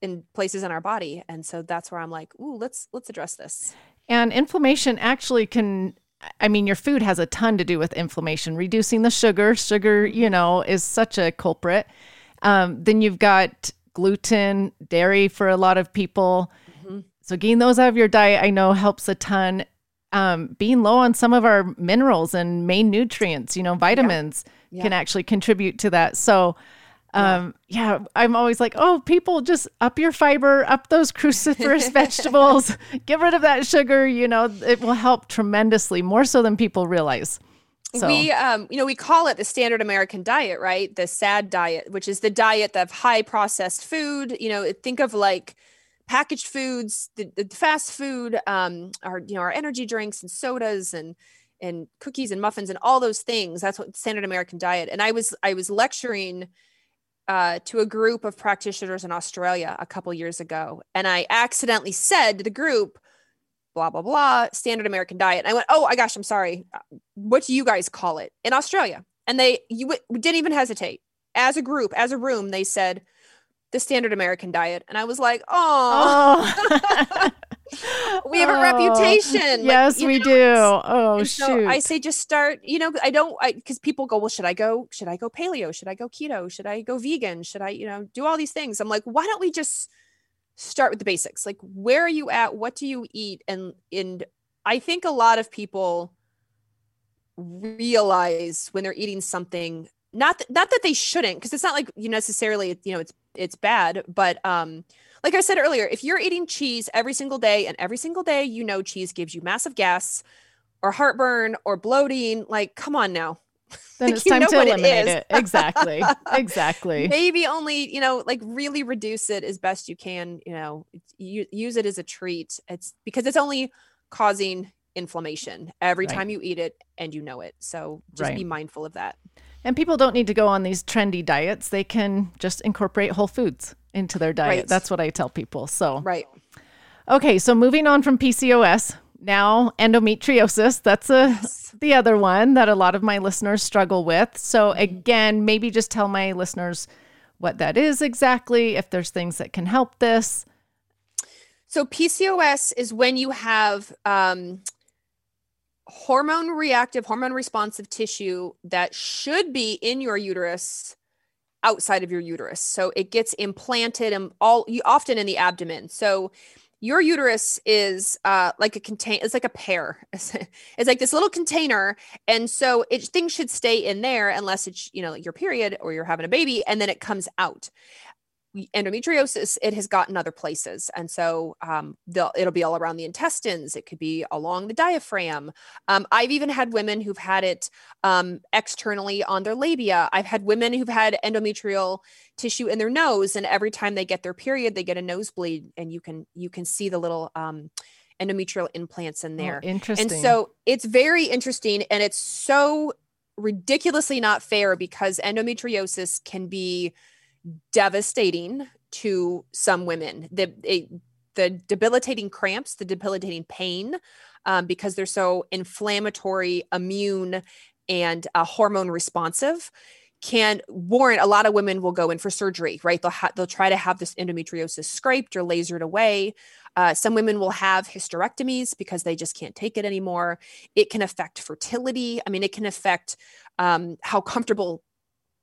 in places in our body. And so that's where I'm like, ooh, let's let's address this. And inflammation actually can I mean, your food has a ton to do with inflammation, reducing the sugar. Sugar, you know, is such a culprit. Um, then you've got gluten, dairy for a lot of people. Mm-hmm. So getting those out of your diet, I know, helps a ton. Um, being low on some of our minerals and main nutrients, you know, vitamins yeah. Yeah. can actually contribute to that. So, um, yeah. yeah, I'm always like, oh, people just up your fiber, up those cruciferous vegetables, get rid of that sugar. You know, it will help tremendously, more so than people realize. So. We, um, you know, we call it the standard American diet, right? The SAD diet, which is the diet of high processed food. You know, think of like packaged foods, the, the fast food, um, our, you know, our energy drinks and sodas and and cookies and muffins and all those things. That's what standard American diet. And I was I was lecturing uh, to a group of practitioners in Australia a couple years ago, and I accidentally said to the group, "Blah blah blah, standard American diet." And I went, "Oh, I gosh, I'm sorry. What do you guys call it in Australia?" And they you w- didn't even hesitate. As a group, as a room, they said the standard American diet, and I was like, "Oh." we have a oh, reputation. Yes, like, we know, do. Oh so shoot! I say just start. You know, I don't because people go, well, should I go? Should I go paleo? Should I go keto? Should I go vegan? Should I, you know, do all these things? I'm like, why don't we just start with the basics? Like, where are you at? What do you eat? And and I think a lot of people realize when they're eating something not th- not that they shouldn't because it's not like you necessarily you know it's it's bad but um like I said earlier, if you're eating cheese every single day and every single day you know cheese gives you massive gas or heartburn or bloating, like come on now. Then like, it's time to eliminate it, it. Exactly. exactly. Maybe only, you know, like really reduce it as best you can, you know, you, use it as a treat. It's because it's only causing inflammation every right. time you eat it and you know it. So just right. be mindful of that. And people don't need to go on these trendy diets. They can just incorporate whole foods into their diet. Right. That's what I tell people. So, right. Okay, so moving on from PCOS, now endometriosis. That's a yes. the other one that a lot of my listeners struggle with. So mm-hmm. again, maybe just tell my listeners what that is exactly, if there's things that can help this. So PCOS is when you have um, hormone reactive, hormone responsive tissue that should be in your uterus outside of your uterus. So it gets implanted and all you often in the abdomen. So your uterus is uh, like a contain it's like a pear it's, like this little container and so it things should stay in there unless it's you know your period or you're having a baby and then it comes out endometriosis it has gotten other places and so um, it'll be all around the intestines it could be along the diaphragm. Um, i've even had women who've had it um, externally on their labia. I've had women who've had endometrial tissue in their nose and every time they get their period they get a nosebleed and you can you can see the little um, endometrial implants in oh, there. Oh, interesting. and so it's very interesting and it's so ridiculously not fair because endometriosis can be devastating to some women. The it, the debilitating cramps, the debilitating pain, um, because they're so inflammatory, immune, and uh, hormone responsive, can warrant a lot of women will go in for surgery. Right? They'll ha- they'll try to have this endometriosis scraped or lasered away. Uh, some women will have hysterectomies because they just can't take it anymore. It can affect fertility. I mean, it can affect um, how comfortable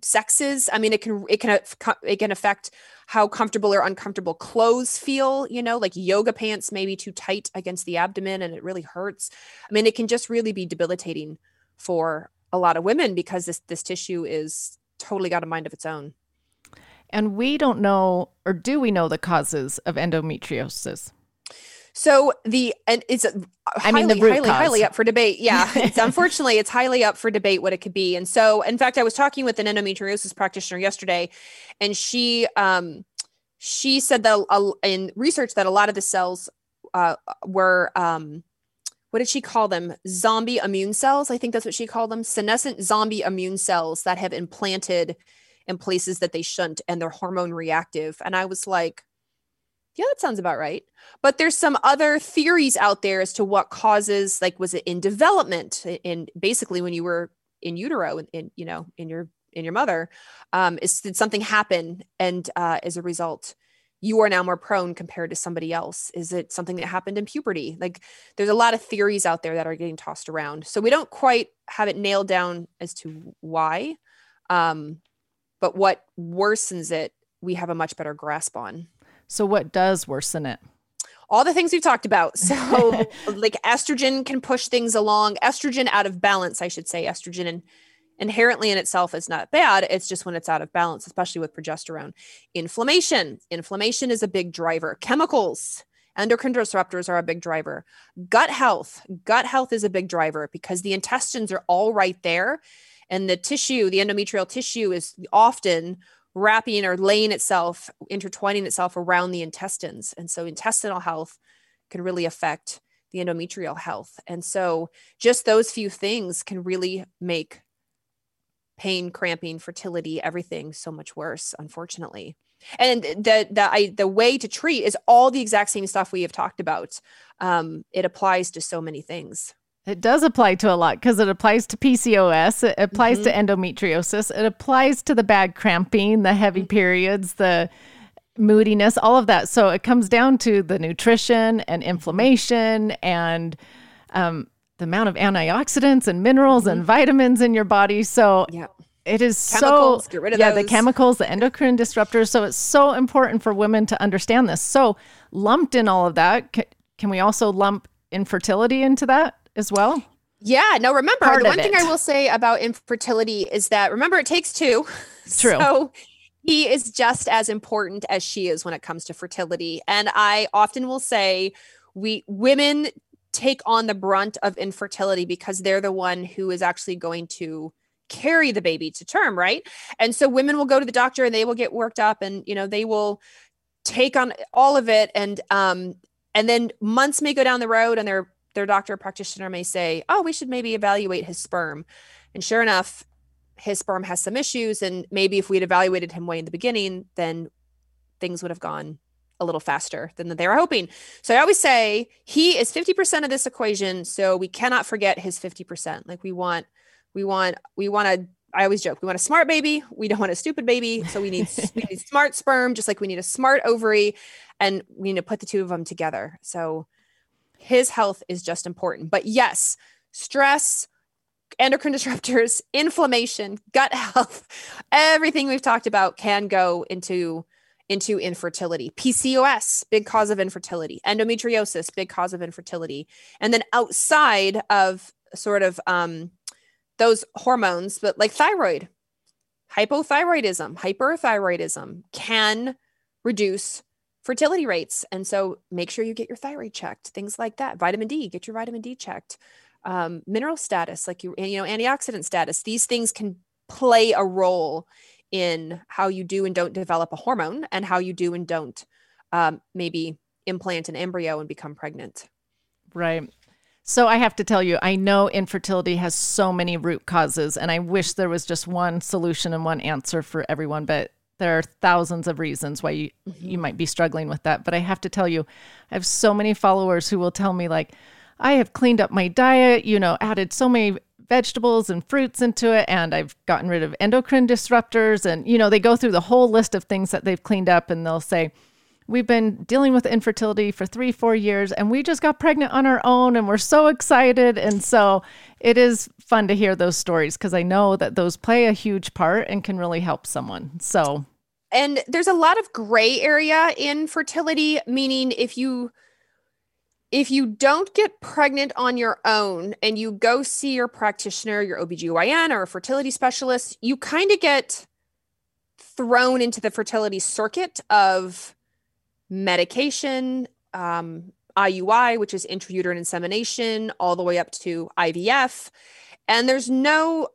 sexes. I mean, it can it can it can affect how comfortable or uncomfortable clothes feel. You know, like yoga pants may be too tight against the abdomen and it really hurts. I mean, it can just really be debilitating for a lot of women because this this tissue is totally got a mind of its own. And we don't know, or do we know the causes of endometriosis? So the and it's I mean the highly cause. highly up for debate. Yeah, it's unfortunately it's highly up for debate what it could be. And so in fact, I was talking with an endometriosis practitioner yesterday, and she um she said that uh, in research that a lot of the cells uh, were um what did she call them? Zombie immune cells. I think that's what she called them. Senescent zombie immune cells that have implanted in places that they shouldn't, and they're hormone reactive. And I was like, yeah, that sounds about right. But there's some other theories out there as to what causes, like, was it in development? In basically when you were in utero, in, in you know, in your in your mother, um, is did something happen, and uh, as a result, you are now more prone compared to somebody else? Is it something that happened in puberty? Like, there's a lot of theories out there that are getting tossed around, so we don't quite have it nailed down as to why. Um, but what worsens it, we have a much better grasp on. So, what does worsen it? all the things we've talked about. So, like estrogen can push things along. Estrogen out of balance, I should say. Estrogen and inherently in itself is not bad. It's just when it's out of balance, especially with progesterone. Inflammation. Inflammation is a big driver. Chemicals. Endocrine disruptors are a big driver. Gut health. Gut health is a big driver because the intestines are all right there. And the tissue, the endometrial tissue, is often wrapping or laying itself, intertwining itself around the intestines. And so intestinal health can really affect the endometrial health. And so just those few things can really make pain, cramping, fertility, everything so much worse, unfortunately. And the the I, the way to treat is all the exact same stuff we have talked about. Um, it applies to so many things. It does apply to a lot because it applies to PCOS, it applies mm-hmm. to endometriosis, it applies to the bad cramping, the heavy periods, the moodiness, all of that. So it comes down to the nutrition and inflammation and um, the amount of antioxidants and minerals mm-hmm. and vitamins in your body. So yeah. it is chemicals, so yeah, those. the chemicals, the endocrine disruptors. So it's so important for women to understand this. So lumped in all of that, can we also lump infertility into that? As well? Yeah, no, remember, Part the one thing I will say about infertility is that remember, it takes two. True. So he is just as important as she is when it comes to fertility. And I often will say, we women take on the brunt of infertility because they're the one who is actually going to carry the baby to term, right? And so women will go to the doctor and they will get worked up and you know they will take on all of it and um and then months may go down the road and they're their doctor practitioner may say, "Oh, we should maybe evaluate his sperm." And sure enough, his sperm has some issues and maybe if we'd evaluated him way in the beginning, then things would have gone a little faster than they were hoping. So I always say he is 50% of this equation, so we cannot forget his 50%. Like we want we want we want to I always joke, we want a smart baby, we don't want a stupid baby. So we need we need smart sperm just like we need a smart ovary and we need to put the two of them together. So his health is just important. But yes, stress, endocrine disruptors, inflammation, gut health, everything we've talked about can go into into infertility. PCOS, big cause of infertility. Endometriosis, big cause of infertility. And then outside of sort of um, those hormones, but like thyroid, hypothyroidism, hyperthyroidism can reduce fertility rates. And so make sure you get your thyroid checked, things like that. Vitamin D, get your vitamin D checked. Um, mineral status, like you, you know, antioxidant status. These things can play a role in how you do and don't develop a hormone and how you do and don't um, maybe implant an embryo and become pregnant. Right. So I have to tell you, I know infertility has so many root causes, and I wish there was just one solution and one answer for everyone, but there are thousands of reasons why you, you might be struggling with that. But I have to tell you, I have so many followers who will tell me, like, I have cleaned up my diet, you know, added so many vegetables and fruits into it, and I've gotten rid of endocrine disruptors. And, you know, they go through the whole list of things that they've cleaned up and they'll say, We've been dealing with infertility for three, four years, and we just got pregnant on our own, and we're so excited. And so it is fun to hear those stories because I know that those play a huge part and can really help someone. So, and there's a lot of gray area in fertility, meaning if you if you don't get pregnant on your own and you go see your practitioner, your OBGYN or a fertility specialist, you kind of get thrown into the fertility circuit of medication, um, IUI, which is intrauterine insemination, all the way up to IVF. And there's no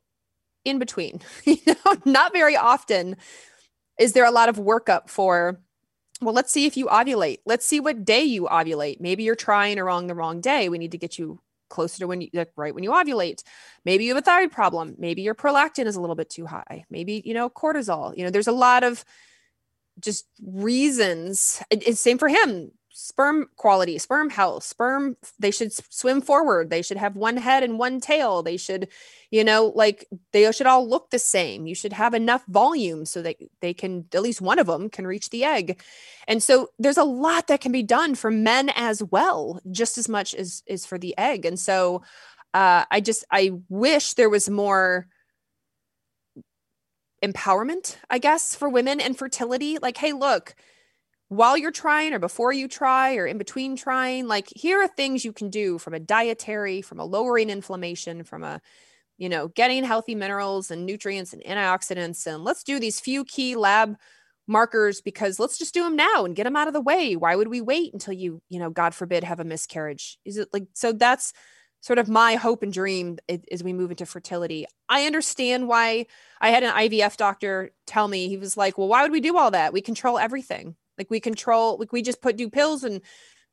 in between. you know, not very often is there a lot of workup for well, let's see if you ovulate. Let's see what day you ovulate. Maybe you're trying along the wrong day. We need to get you closer to when you like right when you ovulate. Maybe you have a thyroid problem. Maybe your prolactin is a little bit too high. Maybe, you know, cortisol. You know, there's a lot of just reasons. It's same for him sperm quality, sperm health, sperm, they should swim forward. They should have one head and one tail. They should, you know, like they should all look the same. You should have enough volume so that they can, at least one of them can reach the egg. And so there's a lot that can be done for men as well, just as much as is for the egg. And so uh, I just, I wish there was more empowerment, I guess, for women and fertility. Like, hey, look, while you're trying or before you try or in between trying like here are things you can do from a dietary from a lowering inflammation from a you know getting healthy minerals and nutrients and antioxidants. And let's do these few key lab markers because let's just do them now and get them out of the way. Why would we wait until you you know god forbid have a miscarriage? Is it like so that's sort of my hope and dream as we move into fertility. I understand why i had an ivf doctor tell me he was like well why would we do all that? We control everything like we control, like we just put do pills and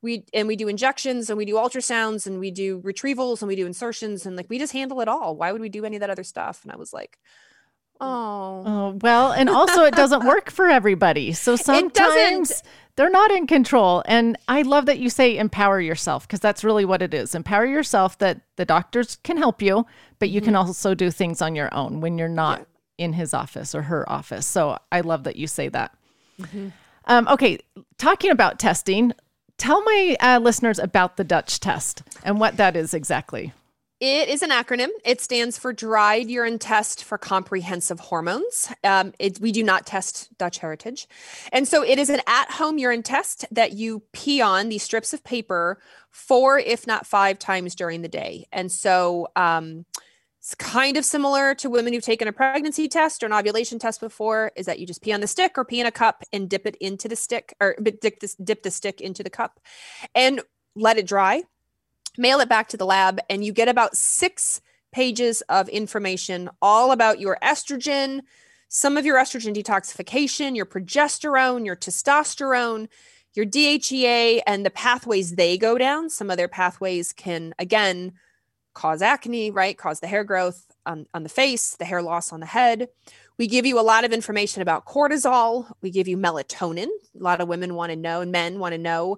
we and we do injections and we do ultrasounds and we do retrievals and we do insertions and like we just handle it all. Why would we do any of that other stuff? And I was like, oh, oh well, and also it doesn't work for everybody. So sometimes they're not in control. And I love that you say empower yourself because that's really what it is. Empower yourself that the doctors can help you, but you mm-hmm. can also do things on your own when you're not yeah. in his office or her office. So I love that you say that. Mm-hmm. Um, okay, talking about testing, tell my uh, listeners about the Dutch test and what that is exactly. It is an acronym. It stands for Dried Urine Test for Comprehensive Hormones. Um, it, we do not test Dutch heritage. And so it is an at home urine test that you pee on these strips of paper four, if not five times during the day. And so, um, it's kind of similar to women who've taken a pregnancy test or an ovulation test before is that you just pee on the stick or pee in a cup and dip it into the stick or dip, dip the stick into the cup and let it dry mail it back to the lab and you get about six pages of information all about your estrogen some of your estrogen detoxification your progesterone your testosterone your dhea and the pathways they go down. Some of their pathways can again cause acne, right? Cause the hair growth on, on the face, the hair loss on the head. We give you a lot of information about cortisol. We give you melatonin. A lot of women want to know, and men want to know,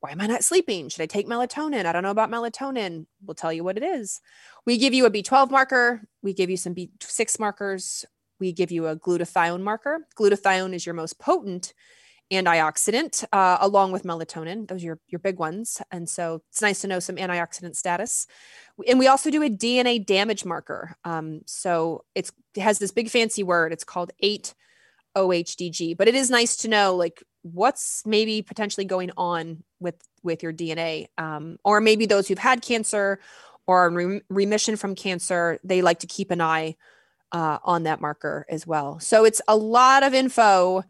why am I not sleeping? Should I take melatonin? I don't know about melatonin. We'll tell you what it is. We give you a B12 marker. We give you some B6 markers. We give you a glutathione marker. Glutathione is your most potent antioxidant uh, along with melatonin. Those are your, your big ones. And so it's nice to know some antioxidant status. And we also do a DNA damage marker. Um, so it has this big fancy word. It's called 8 OHDG, but it is nice to know like what's maybe potentially going on with with your DNA, um, or maybe those who've had cancer or remission from cancer. They like to keep an eye uh, on that marker as well. So it's a lot of info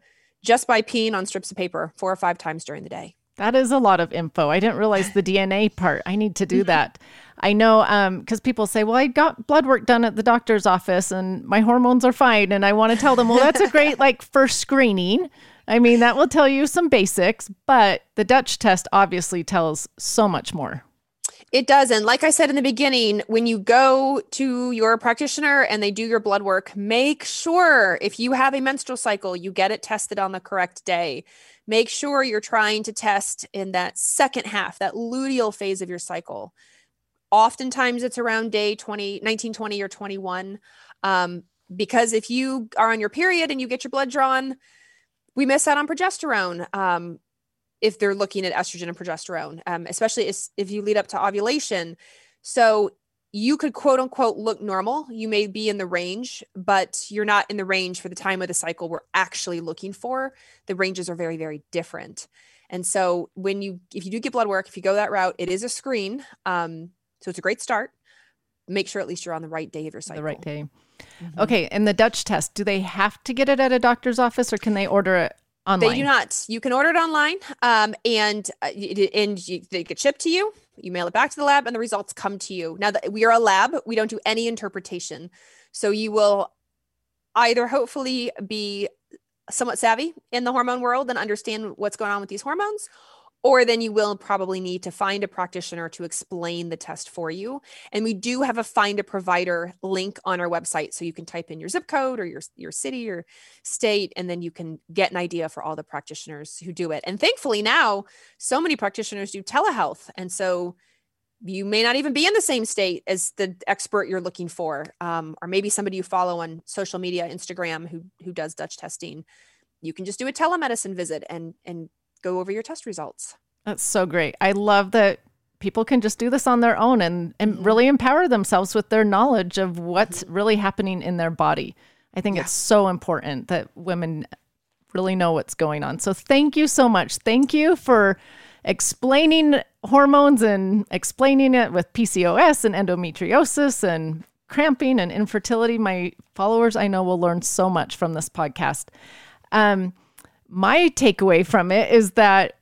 just by peeing on strips of paper four or five times during the day. That is a lot of info. I didn't realize the DNA part. I need to do that. I know because um, people say, well, I got blood work done at the doctor's office and my hormones are fine. And I want to tell them, well, that's a great like first screening. I mean, that will tell you some basics, but the Dutch test obviously tells so much more. It does. And like I said in the beginning, when you go to your practitioner and they do your blood work, make sure if you have a menstrual cycle, you get it tested on the correct day. Make sure you're trying to test in that second half, that luteal phase of your cycle. Oftentimes it's around day 20, 19, 20, or 21. Um, because if you are on your period and you get your blood drawn, we miss out on progesterone. Um, if they're looking at estrogen and progesterone, um, especially if, if you lead up to ovulation. So you could quote unquote look normal. You may be in the range, but you're not in the range for the time of the cycle we're actually looking for. The ranges are very, very different. And so when you, if you do get blood work, if you go that route, it is a screen. Um, so it's a great start. Make sure at least you're on the right day of your cycle. The right day. Mm-hmm. Okay. And the Dutch test, do they have to get it at a doctor's office or can they order it online? They do not. You can order it online, um, and uh, and you, they get shipped to you. You mail it back to the lab, and the results come to you. Now that we are a lab, we don't do any interpretation, so you will either hopefully be somewhat savvy in the hormone world and understand what's going on with these hormones, or then you will probably need to find a practitioner to explain the test for you. And we do have a find a provider link on our website. So you can type in your zip code or your, your city or state, and then you can get an idea for all the practitioners who do it. And thankfully, now so many practitioners do telehealth. And so you may not even be in the same state as the expert you're looking for, um, or maybe somebody you follow on social media, Instagram, who who does Dutch testing. You can just do a telemedicine visit and and go over your test results. That's so great. I love that people can just do this on their own and, and mm-hmm. really empower themselves with their knowledge of what's mm-hmm. really happening in their body. I think yeah. it's so important that women really know what's going on. So thank you so much. Thank you for explaining hormones and explaining it with PCOS and endometriosis and cramping and infertility. My followers, I know, will learn so much from this podcast. Um, my takeaway from it is that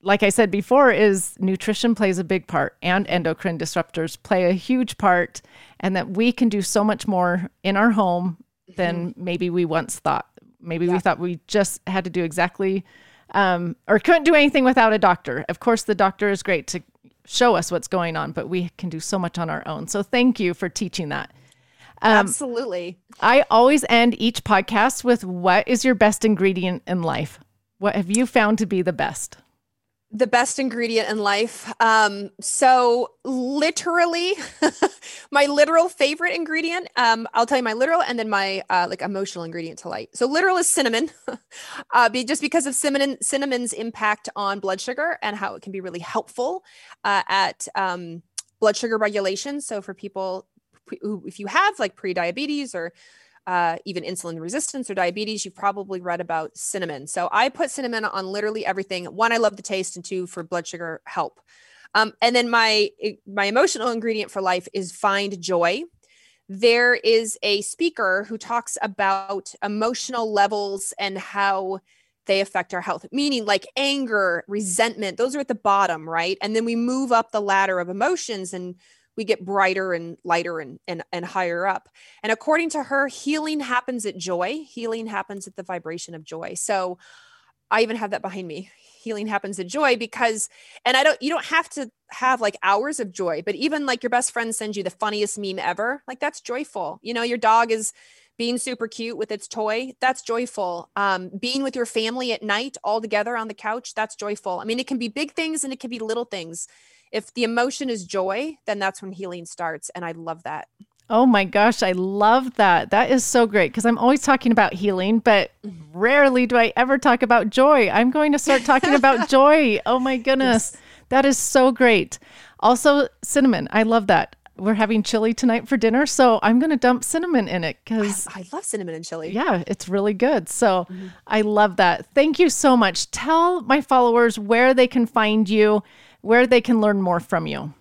like I said before, is nutrition plays a big part and endocrine disruptors play a huge part, and that we can do so much more in our home than mm-hmm. maybe we once thought. Maybe yeah. we thought we just had to do exactly um, or couldn't do anything without a doctor. Of course, the doctor is great to show us what's going on, but we can do so much on our own. So thank you for teaching that. Um, Absolutely. I always end each podcast with what is your best ingredient in life? What have you found to be the best? The best ingredient in life. Um, so literally, my literal favorite ingredient. Um, I'll tell you my literal and then my uh, like emotional ingredient to light. So literal is cinnamon, uh, be, just because of cinnamon cinnamon's impact on blood sugar and how it can be really helpful uh, at um, blood sugar regulation. So for people who, if you have like pre-diabetes or uh, even insulin resistance or diabetes, you've probably read about cinnamon. So I put cinnamon on literally everything. One, I love the taste, and two, for blood sugar help. Um, and then my my emotional ingredient for life is find joy. There is a speaker who talks about emotional levels and how they affect our health, meaning like anger, resentment, those are at the bottom, right? And then we move up the ladder of emotions and we get brighter and lighter and, and, and higher up. And according to her, healing happens at joy. Healing happens at the vibration of joy. So I even have that behind me. Healing happens at joy because, and I don't, you don't have to have like hours of joy, but even like your best friend sends you the funniest meme ever, like that's joyful. You know, your dog is being super cute with its toy that's joyful um, being with your family at night all together on the couch that's joyful i mean it can be big things and it can be little things if the emotion is joy, then that's when healing starts. And I love that. Oh my gosh, I love that. That is so great because I'm always talking about healing, but mm-hmm. rarely do I ever talk about joy. I'm going to start talking about joy. Oh my goodness. Yes. That is so great. Also, cinnamon. I love that. We're having chili tonight for dinner, so I'm going to dump cinnamon in it because I, I, love cinnamon and chili. Yeah, it's really good. So mm-hmm. I love that. Thank you so much. Tell my followers where they can find you where they can learn more from you.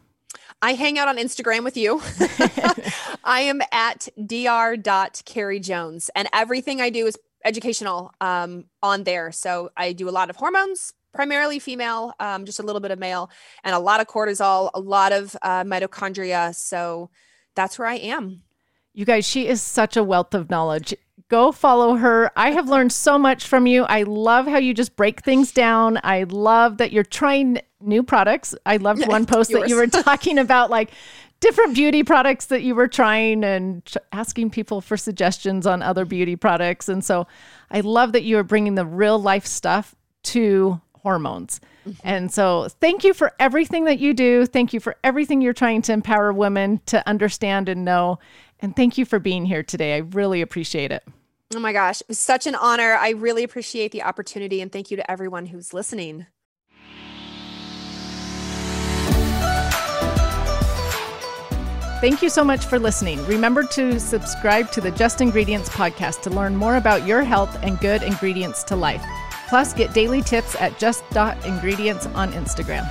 I hang out on Instagram with you. I am at dr.carrie and everything I do is educational um, on there. So I do a lot of hormones, primarily female, um, just a little bit of male, and a lot of cortisol, a lot of uh, mitochondria. So that's where I am. You guys, she is such a wealth of knowledge go follow her. I have learned so much from you. I love how you just break things down. I love that you're trying new products. I loved one post that you were talking about like different beauty products that you were trying and asking people for suggestions on other beauty products. And so I love that you are bringing the real life stuff to hormones. Mm-hmm. And so thank you for everything that you do. Thank you for everything you're trying to empower women to understand and know. And thank you for being here today. I really appreciate it. Oh my gosh, it was such an honor. I really appreciate the opportunity and thank you to everyone who's listening. Thank you so much for listening. Remember to subscribe to the Just Ingredients podcast to learn more about your health and good ingredients to life. Plus, get daily tips at just.ingredients on Instagram.